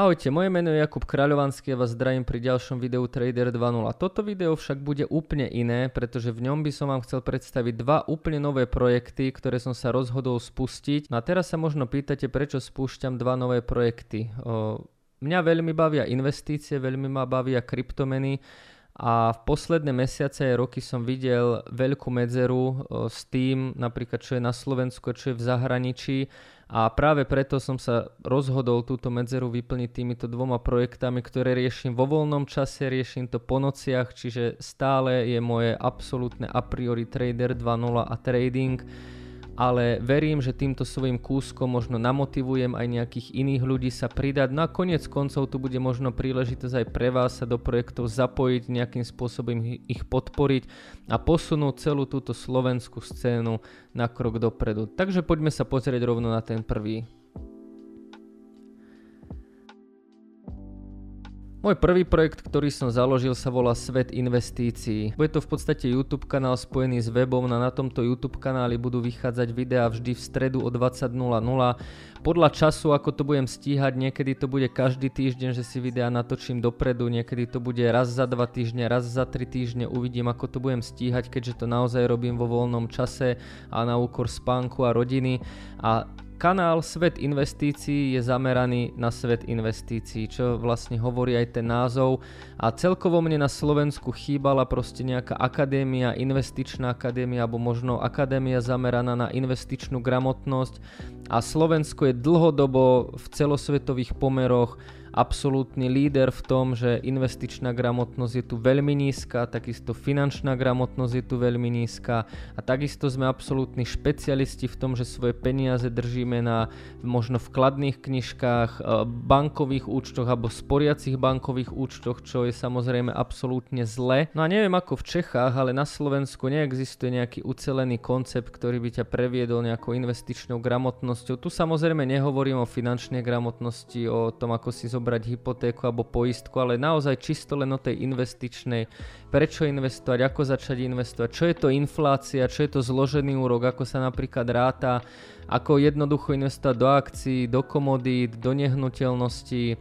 Ahojte, moje meno je Jakub Kráľovanský a vás zdravím pri ďalšom videu Trader 2.0. Toto video však bude úplne iné, pretože v ňom by som vám chcel predstaviť dva úplne nové projekty, ktoré som sa rozhodol spustiť. No a teraz sa možno pýtate, prečo spúšťam dva nové projekty. Mňa veľmi bavia investície, veľmi ma bavia kryptomeny a v posledné mesiace a roky som videl veľkú medzeru s tým, napríklad čo je na Slovensku, čo je v zahraničí a práve preto som sa rozhodol túto medzeru vyplniť týmito dvoma projektami, ktoré riešim vo voľnom čase, riešim to po nociach, čiže stále je moje absolútne a priori Trader 2.0 a trading ale verím, že týmto svojim kúskom možno namotivujem aj nejakých iných ľudí sa pridať. No a konec koncov tu bude možno príležitosť aj pre vás sa do projektov zapojiť, nejakým spôsobom ich podporiť a posunúť celú túto slovenskú scénu na krok dopredu. Takže poďme sa pozrieť rovno na ten prvý. Môj prvý projekt, ktorý som založil sa volá Svet investícií. Bude to v podstate YouTube kanál spojený s webom, no na tomto YouTube kanáli budú vychádzať videá vždy v stredu o 20.00. Podľa času, ako to budem stíhať, niekedy to bude každý týždeň, že si videá natočím dopredu, niekedy to bude raz za dva týždne, raz za tri týždne, uvidím, ako to budem stíhať, keďže to naozaj robím vo voľnom čase a na úkor spánku a rodiny. A Kanál Svet investícií je zameraný na svet investícií, čo vlastne hovorí aj ten názov. A celkovo mne na Slovensku chýbala proste nejaká akadémia, investičná akadémia, alebo možno akadémia zameraná na investičnú gramotnosť. A Slovensko je dlhodobo v celosvetových pomeroch absolútny líder v tom, že investičná gramotnosť je tu veľmi nízka, takisto finančná gramotnosť je tu veľmi nízka a takisto sme absolútni špecialisti v tom, že svoje peniaze držíme na možno vkladných knižkách, e, bankových účtoch alebo sporiacich bankových účtoch, čo je samozrejme absolútne zle. No a neviem ako v Čechách, ale na Slovensku neexistuje nejaký ucelený koncept, ktorý by ťa previedol nejakou investičnou gramotnosťou. Tu samozrejme nehovorím o finančnej gramotnosti, o tom, ako si zobrať hypotéku alebo poistku, ale naozaj čisto len o tej investičnej. Prečo investovať, ako začať investovať, čo je to inflácia, čo je to zložený úrok, ako sa napríklad ráta, ako jednoducho investovať do akcií, do komodít, do nehnuteľností,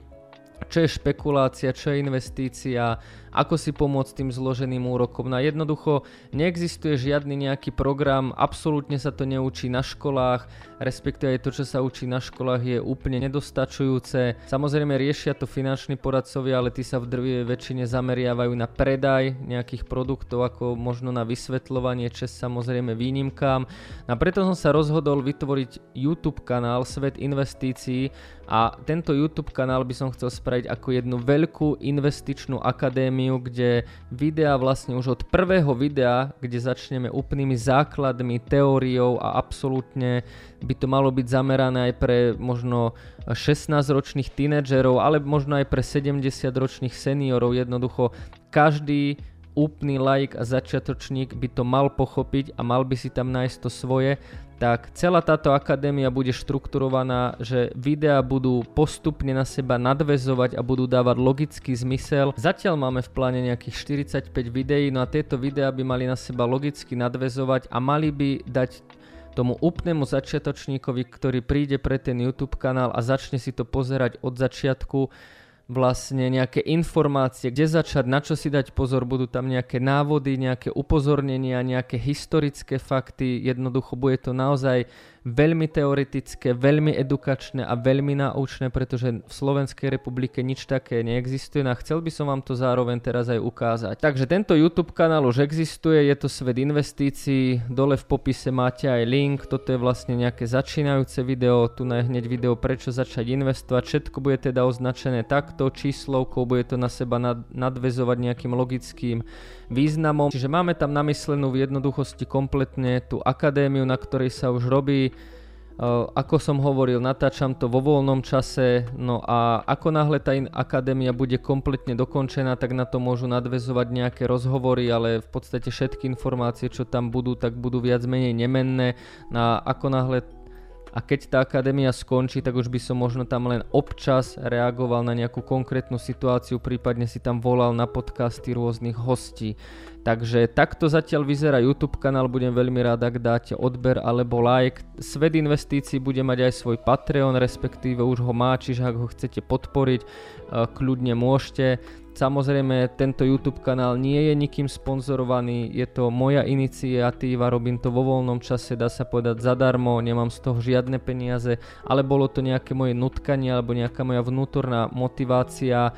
čo je špekulácia, čo je investícia, ako si pomôcť tým zloženým úrokom. No jednoducho neexistuje žiadny nejaký program, absolútne sa to neučí na školách, respektíve to, čo sa učí na školách je úplne nedostačujúce. Samozrejme riešia to finanční poradcovia, ale tí sa v drvivej väčšine zameriavajú na predaj nejakých produktov, ako možno na vysvetľovanie, čes samozrejme výnimkám. No a preto som sa rozhodol vytvoriť YouTube kanál Svet investícií a tento YouTube kanál by som chcel spraviť ako jednu veľkú investičnú akadémiu akadémiu, kde videa vlastne už od prvého videa, kde začneme úplnými základmi, teóriou a absolútne by to malo byť zamerané aj pre možno 16-ročných tínedžerov, ale možno aj pre 70-ročných seniorov. Jednoducho každý úplný laik a začiatočník by to mal pochopiť a mal by si tam nájsť to svoje tak celá táto akadémia bude štrukturovaná, že videá budú postupne na seba nadvezovať a budú dávať logický zmysel. Zatiaľ máme v pláne nejakých 45 videí, no a tieto videá by mali na seba logicky nadvezovať a mali by dať tomu úplnému začiatočníkovi, ktorý príde pre ten YouTube kanál a začne si to pozerať od začiatku, vlastne nejaké informácie, kde začať, na čo si dať pozor, budú tam nejaké návody, nejaké upozornenia, nejaké historické fakty, jednoducho bude to naozaj veľmi teoretické, veľmi edukačné a veľmi naučné, pretože v Slovenskej republike nič také neexistuje. A chcel by som vám to zároveň teraz aj ukázať. Takže tento YouTube kanál už existuje, je to Svet investícií, dole v popise máte aj link, toto je vlastne nejaké začínajúce video, tu na hneď video prečo začať investovať, všetko bude teda označené takto, číslovkou, bude to na seba nad, nadvezovať nejakým logickým významom. Čiže máme tam namyslenú v jednoduchosti kompletne tú akadémiu, na ktorej sa už robí. Ako som hovoril, natáčam to vo voľnom čase, no a ako náhle tá akadémia bude kompletne dokončená, tak na to môžu nadvezovať nejaké rozhovory, ale v podstate všetky informácie, čo tam budú, tak budú viac menej nemenné. No a ako náhle a keď tá akadémia skončí, tak už by som možno tam len občas reagoval na nejakú konkrétnu situáciu, prípadne si tam volal na podcasty rôznych hostí. Takže takto zatiaľ vyzerá YouTube kanál, budem veľmi rád, ak dáte odber alebo like. Svet investícií bude mať aj svoj Patreon, respektíve už ho má, čiže ak ho chcete podporiť, kľudne môžete. Samozrejme, tento YouTube kanál nie je nikým sponzorovaný, je to moja iniciatíva, robím to vo voľnom čase, dá sa povedať zadarmo, nemám z toho žiadne peniaze, ale bolo to nejaké moje nutkanie alebo nejaká moja vnútorná motivácia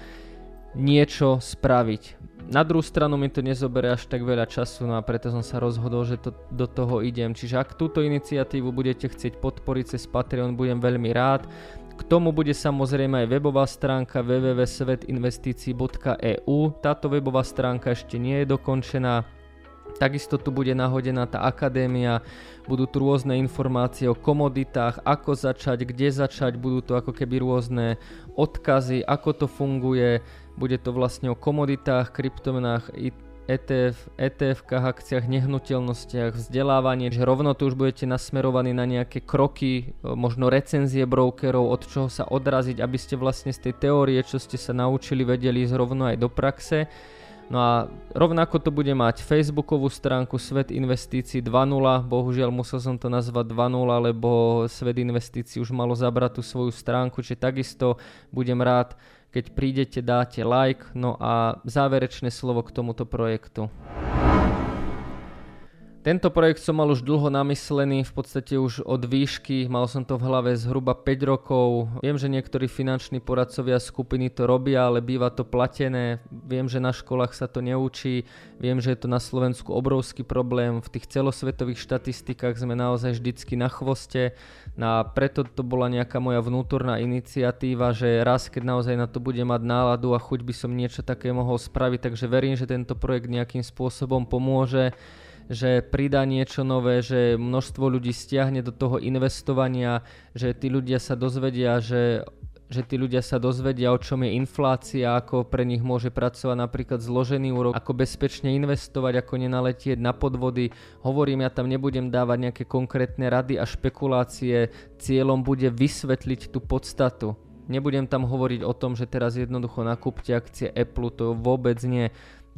niečo spraviť. Na druhú stranu mi to nezobere až tak veľa času, no a preto som sa rozhodol, že to, do toho idem. Čiže ak túto iniciatívu budete chcieť podporiť cez Patreon, budem veľmi rád. K tomu bude samozrejme aj webová stránka www.svetinvestícií.eu. Táto webová stránka ešte nie je dokončená. Takisto tu bude nahodená tá akadémia, budú tu rôzne informácie o komoditách, ako začať, kde začať, budú tu ako keby rôzne odkazy, ako to funguje, bude to vlastne o komoditách, kryptomenách, ETF, ETF, akciách, nehnuteľnostiach, vzdelávanie, že rovno tu už budete nasmerovaní na nejaké kroky, e, možno recenzie brokerov, od čoho sa odraziť, aby ste vlastne z tej teórie, čo ste sa naučili, vedeli ísť rovno aj do praxe. No a rovnako to bude mať facebookovú stránku Svet investícií 2.0, bohužiaľ musel som to nazvať 2.0, lebo Svet investícií už malo zabrať tú svoju stránku, čiže takisto budem rád, keď prídete, dáte like, no a záverečné slovo k tomuto projektu. Tento projekt som mal už dlho namyslený, v podstate už od výšky, mal som to v hlave zhruba 5 rokov. Viem, že niektorí finanční poradcovia skupiny to robia, ale býva to platené. Viem, že na školách sa to neučí. Viem, že je to na Slovensku obrovský problém. V tých celosvetových štatistikách sme naozaj vždycky na chvoste. No a preto to bola nejaká moja vnútorná iniciatíva, že raz, keď naozaj na to budem mať náladu a chuť by som niečo také mohol spraviť, takže verím, že tento projekt nejakým spôsobom pomôže že pridá niečo nové, že množstvo ľudí stiahne do toho investovania, že tí ľudia sa dozvedia, že že tí ľudia sa dozvedia, o čom je inflácia, ako pre nich môže pracovať napríklad zložený úrok, ako bezpečne investovať, ako nenaletieť na podvody. Hovorím, ja tam nebudem dávať nejaké konkrétne rady a špekulácie, cieľom bude vysvetliť tú podstatu. Nebudem tam hovoriť o tom, že teraz jednoducho nakúpte akcie Apple, to vôbec nie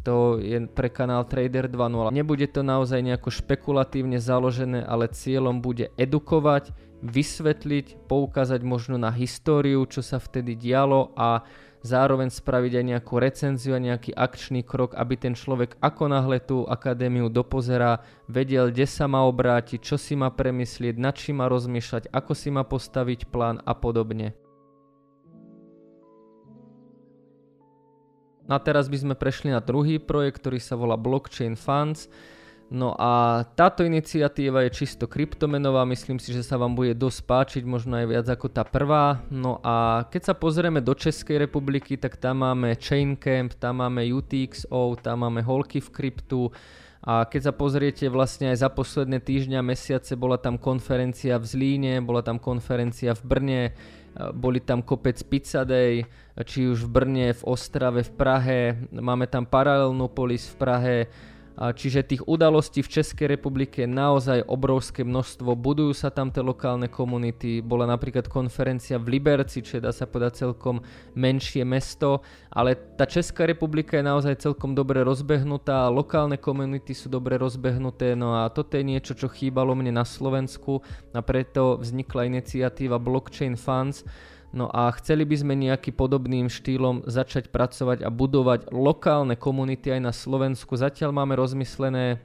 to je pre kanál Trader 2.0. Nebude to naozaj nejako špekulatívne založené, ale cieľom bude edukovať, vysvetliť, poukázať možno na históriu, čo sa vtedy dialo a zároveň spraviť aj nejakú recenziu a nejaký akčný krok, aby ten človek ako náhle tú akadémiu dopozerá, vedel, kde sa má obrátiť, čo si má premyslieť, nad čím má rozmýšľať, ako si má postaviť plán a podobne. No a teraz by sme prešli na druhý projekt, ktorý sa volá Blockchain Funds. No a táto iniciatíva je čisto kryptomenová, myslím si, že sa vám bude dosť páčiť, možno aj viac ako tá prvá. No a keď sa pozrieme do Českej republiky, tak tam máme Chaincamp, tam máme UTXO, tam máme Holky v kryptu, a keď sa pozriete vlastne aj za posledné týždňa, mesiace, bola tam konferencia v Zlíne, bola tam konferencia v Brne, boli tam kopec Pizza Day, či už v Brne, v Ostrave, v Prahe, máme tam paralelnú polis v Prahe, Čiže tých udalostí v Českej republike je naozaj obrovské množstvo. Budujú sa tam tie lokálne komunity. Bola napríklad konferencia v Liberci, čo dá sa povedať celkom menšie mesto. Ale tá Česká republika je naozaj celkom dobre rozbehnutá. Lokálne komunity sú dobre rozbehnuté. No a toto je niečo, čo chýbalo mne na Slovensku. A preto vznikla iniciatíva Blockchain Funds, No a chceli by sme nejaký podobným štýlom začať pracovať a budovať lokálne komunity aj na Slovensku. Zatiaľ máme rozmyslené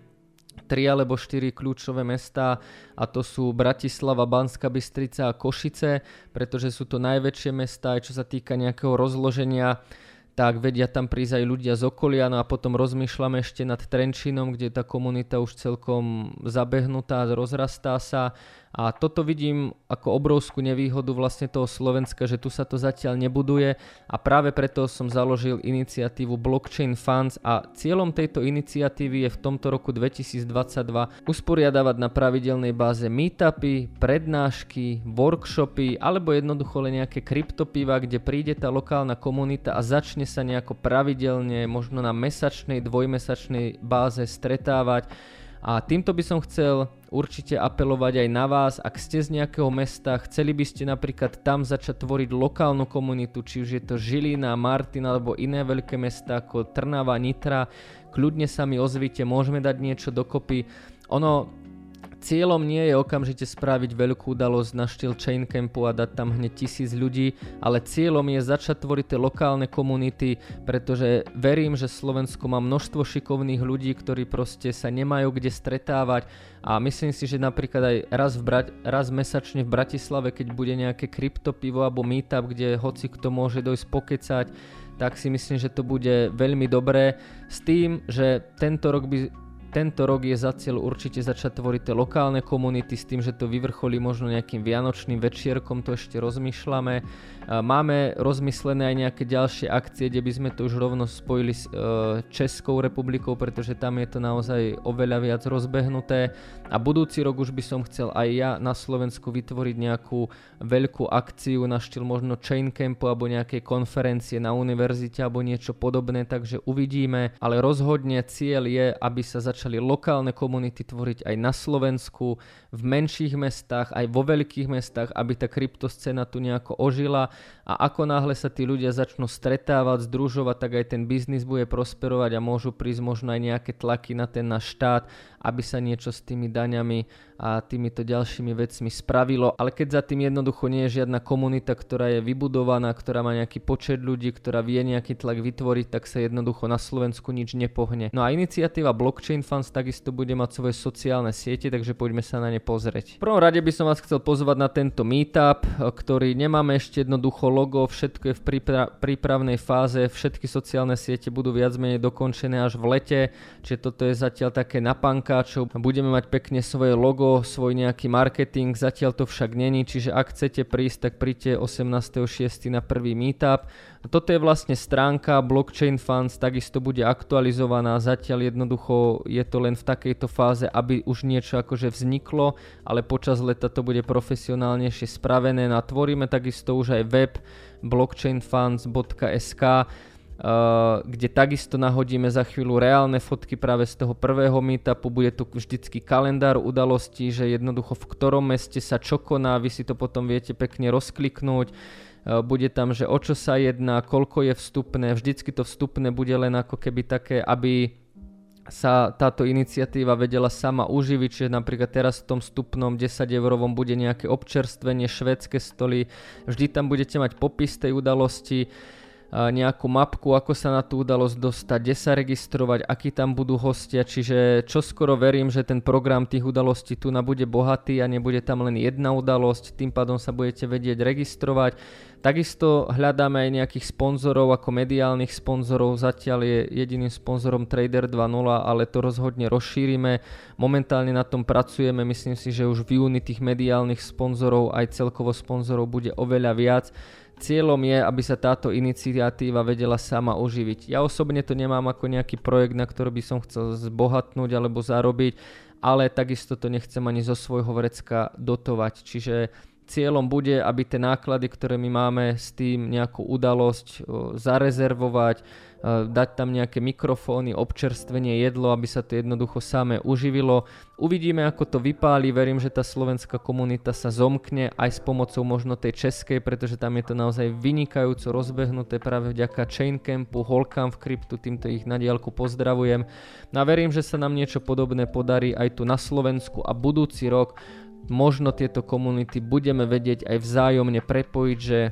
tri alebo štyri kľúčové mesta a to sú Bratislava, Banska Bystrica a Košice, pretože sú to najväčšie mesta aj čo sa týka nejakého rozloženia tak vedia tam prísť aj ľudia z okolia, no a potom rozmýšľame ešte nad Trenčinom, kde tá komunita už celkom zabehnutá, rozrastá sa a toto vidím ako obrovskú nevýhodu vlastne toho Slovenska, že tu sa to zatiaľ nebuduje. A práve preto som založil iniciatívu Blockchain Funds a cieľom tejto iniciatívy je v tomto roku 2022 usporiadavať na pravidelnej báze meetupy, prednášky, workshopy alebo jednoducho len nejaké kryptopiva, kde príde tá lokálna komunita a začne sa nejako pravidelne, možno na mesačnej, dvojmesačnej báze stretávať A týmto by som chcel určite apelovať aj na vás, ak ste z nejakého mesta, chceli by ste napríklad tam začať tvoriť lokálnu komunitu, či už je to Žilina, Martin alebo iné veľké mesta ako Trnava, Nitra, kľudne sa mi ozvite, môžeme dať niečo dokopy. Ono, Cieľom nie je okamžite spraviť veľkú udalosť na štýl chain campu a dať tam hneď tisíc ľudí, ale cieľom je začať tvoriť tie lokálne komunity, pretože verím, že Slovensko má množstvo šikovných ľudí, ktorí proste sa nemajú kde stretávať. A myslím si, že napríklad aj raz, v Bra- raz mesačne v Bratislave, keď bude nejaké kryptopivo alebo meetup, kde hoci kto môže dojsť pokecať, tak si myslím, že to bude veľmi dobré. S tým, že tento rok by tento rok je za cieľ určite začať tvoriť tie lokálne komunity s tým, že to vyvrcholí možno nejakým vianočným večierkom, to ešte rozmýšľame. Máme rozmyslené aj nejaké ďalšie akcie, kde by sme to už rovno spojili s e, Českou republikou, pretože tam je to naozaj oveľa viac rozbehnuté. A budúci rok už by som chcel aj ja na Slovensku vytvoriť nejakú veľkú akciu na štýl možno chain campu alebo nejakej konferencie na univerzite alebo niečo podobné, takže uvidíme. Ale rozhodne cieľ je, aby sa začali lokálne komunity tvoriť aj na Slovensku, v menších mestách, aj vo veľkých mestách, aby tá kryptoscéna tu nejako ožila a ako náhle sa tí ľudia začnú stretávať, združovať, tak aj ten biznis bude prosperovať a môžu prísť možno aj nejaké tlaky na ten náš štát, aby sa niečo s tými daňami a týmito ďalšími vecmi spravilo. Ale keď za tým jednoducho nie je žiadna komunita, ktorá je vybudovaná, ktorá má nejaký počet ľudí, ktorá vie nejaký tlak vytvoriť, tak sa jednoducho na Slovensku nič nepohne. No a iniciatíva Blockchain Funds takisto bude mať svoje sociálne siete, takže poďme sa na ne pozrieť. V prvom rade by som vás chcel pozvať na tento meetup, ktorý nemáme ešte jednoducho logo, všetko je v prípra- prípravnej fáze, všetky sociálne siete budú viac menej dokončené až v lete, čiže toto je zatiaľ také na pankáčov. Budeme mať pekne svoje logo, svoj nejaký marketing, zatiaľ to však není, čiže ak chcete prísť, tak príďte 18.6. na prvý meetup. Toto je vlastne stránka Blockchain Funds, takisto bude aktualizovaná, zatiaľ jednoducho je to len v takejto fáze, aby už niečo akože vzniklo, ale počas leta to bude profesionálnejšie spravené. Natvoríme takisto už aj web blockchainfunds.sk Uh, kde takisto nahodíme za chvíľu reálne fotky práve z toho prvého meetupu, bude tu vždycky kalendár udalostí, že jednoducho v ktorom meste sa čo koná, vy si to potom viete pekne rozkliknúť, bude tam, že o čo sa jedná, koľko je vstupné, vždycky to vstupné bude len ako keby také, aby sa táto iniciatíva vedela sama uživiť, čiže napríklad teraz v tom vstupnom 10 eurovom bude nejaké občerstvenie, švedské stoly, vždy tam budete mať popis tej udalosti, nejakú mapku, ako sa na tú udalosť dostať, kde sa registrovať, akí tam budú hostia, čiže čo skoro verím, že ten program tých udalostí tu na bude bohatý a nebude tam len jedna udalosť, tým pádom sa budete vedieť registrovať. Takisto hľadáme aj nejakých sponzorov ako mediálnych sponzorov, zatiaľ je jediným sponzorom Trader 2.0, ale to rozhodne rozšírime. Momentálne na tom pracujeme, myslím si, že už v júni tých mediálnych sponzorov aj celkovo sponzorov bude oveľa viac. Cieľom je, aby sa táto iniciatíva vedela sama oživiť. Ja osobne to nemám ako nejaký projekt, na ktorý by som chcel zbohatnúť alebo zarobiť, ale takisto to nechcem ani zo svojho vrecka dotovať. Čiže cieľom bude, aby tie náklady, ktoré my máme s tým nejakú udalosť zarezervovať, dať tam nejaké mikrofóny, občerstvenie, jedlo, aby sa to jednoducho samé uživilo. Uvidíme, ako to vypáli, verím, že tá slovenská komunita sa zomkne aj s pomocou možno tej českej, pretože tam je to naozaj vynikajúco rozbehnuté práve vďaka Chaincampu, Holkam v kryptu, týmto ich na diálku pozdravujem. No a verím, že sa nám niečo podobné podarí aj tu na Slovensku a budúci rok možno tieto komunity budeme vedieť aj vzájomne prepojiť, že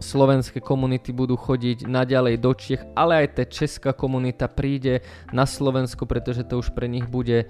slovenské komunity budú chodiť naďalej do Čech, ale aj tá česká komunita príde na Slovensku, pretože to už pre nich bude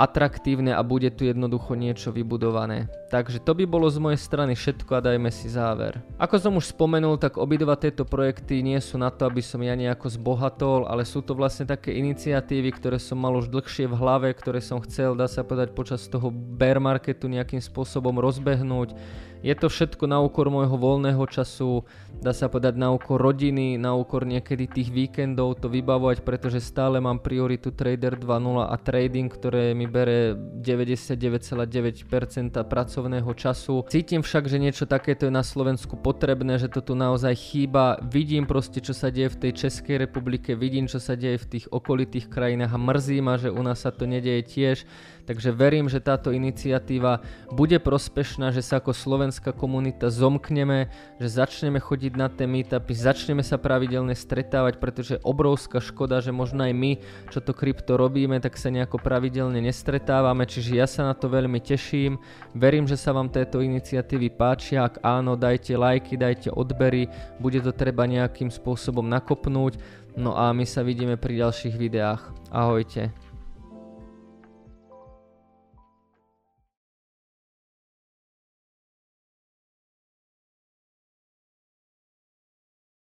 atraktívne a bude tu jednoducho niečo vybudované. Takže to by bolo z mojej strany všetko a dajme si záver. Ako som už spomenul, tak obidva tieto projekty nie sú na to, aby som ja nejako zbohatol, ale sú to vlastne také iniciatívy, ktoré som mal už dlhšie v hlave, ktoré som chcel, dá sa povedať, počas toho bear marketu nejakým spôsobom rozbehnúť je to všetko na úkor môjho voľného času, dá sa povedať na úkor rodiny, na úkor niekedy tých víkendov to vybavovať, pretože stále mám prioritu Trader 2.0 a trading, ktoré mi bere 99,9% pracovného času. Cítim však, že niečo takéto je na Slovensku potrebné, že to tu naozaj chýba. Vidím proste, čo sa deje v tej Českej republike, vidím, čo sa deje v tých okolitých krajinách a mrzí ma, že u nás sa to nedieje tiež. Takže verím, že táto iniciatíva bude prospešná, že sa ako slovenská komunita zomkneme, že začneme chodiť na tie meetupy, začneme sa pravidelne stretávať, pretože je obrovská škoda, že možno aj my, čo to krypto robíme, tak sa nejako pravidelne nestretávame, čiže ja sa na to veľmi teším. Verím, že sa vám tieto iniciatívy páčia, ak áno, dajte lajky, dajte odbery, bude to treba nejakým spôsobom nakopnúť. No a my sa vidíme pri ďalších videách. Ahojte.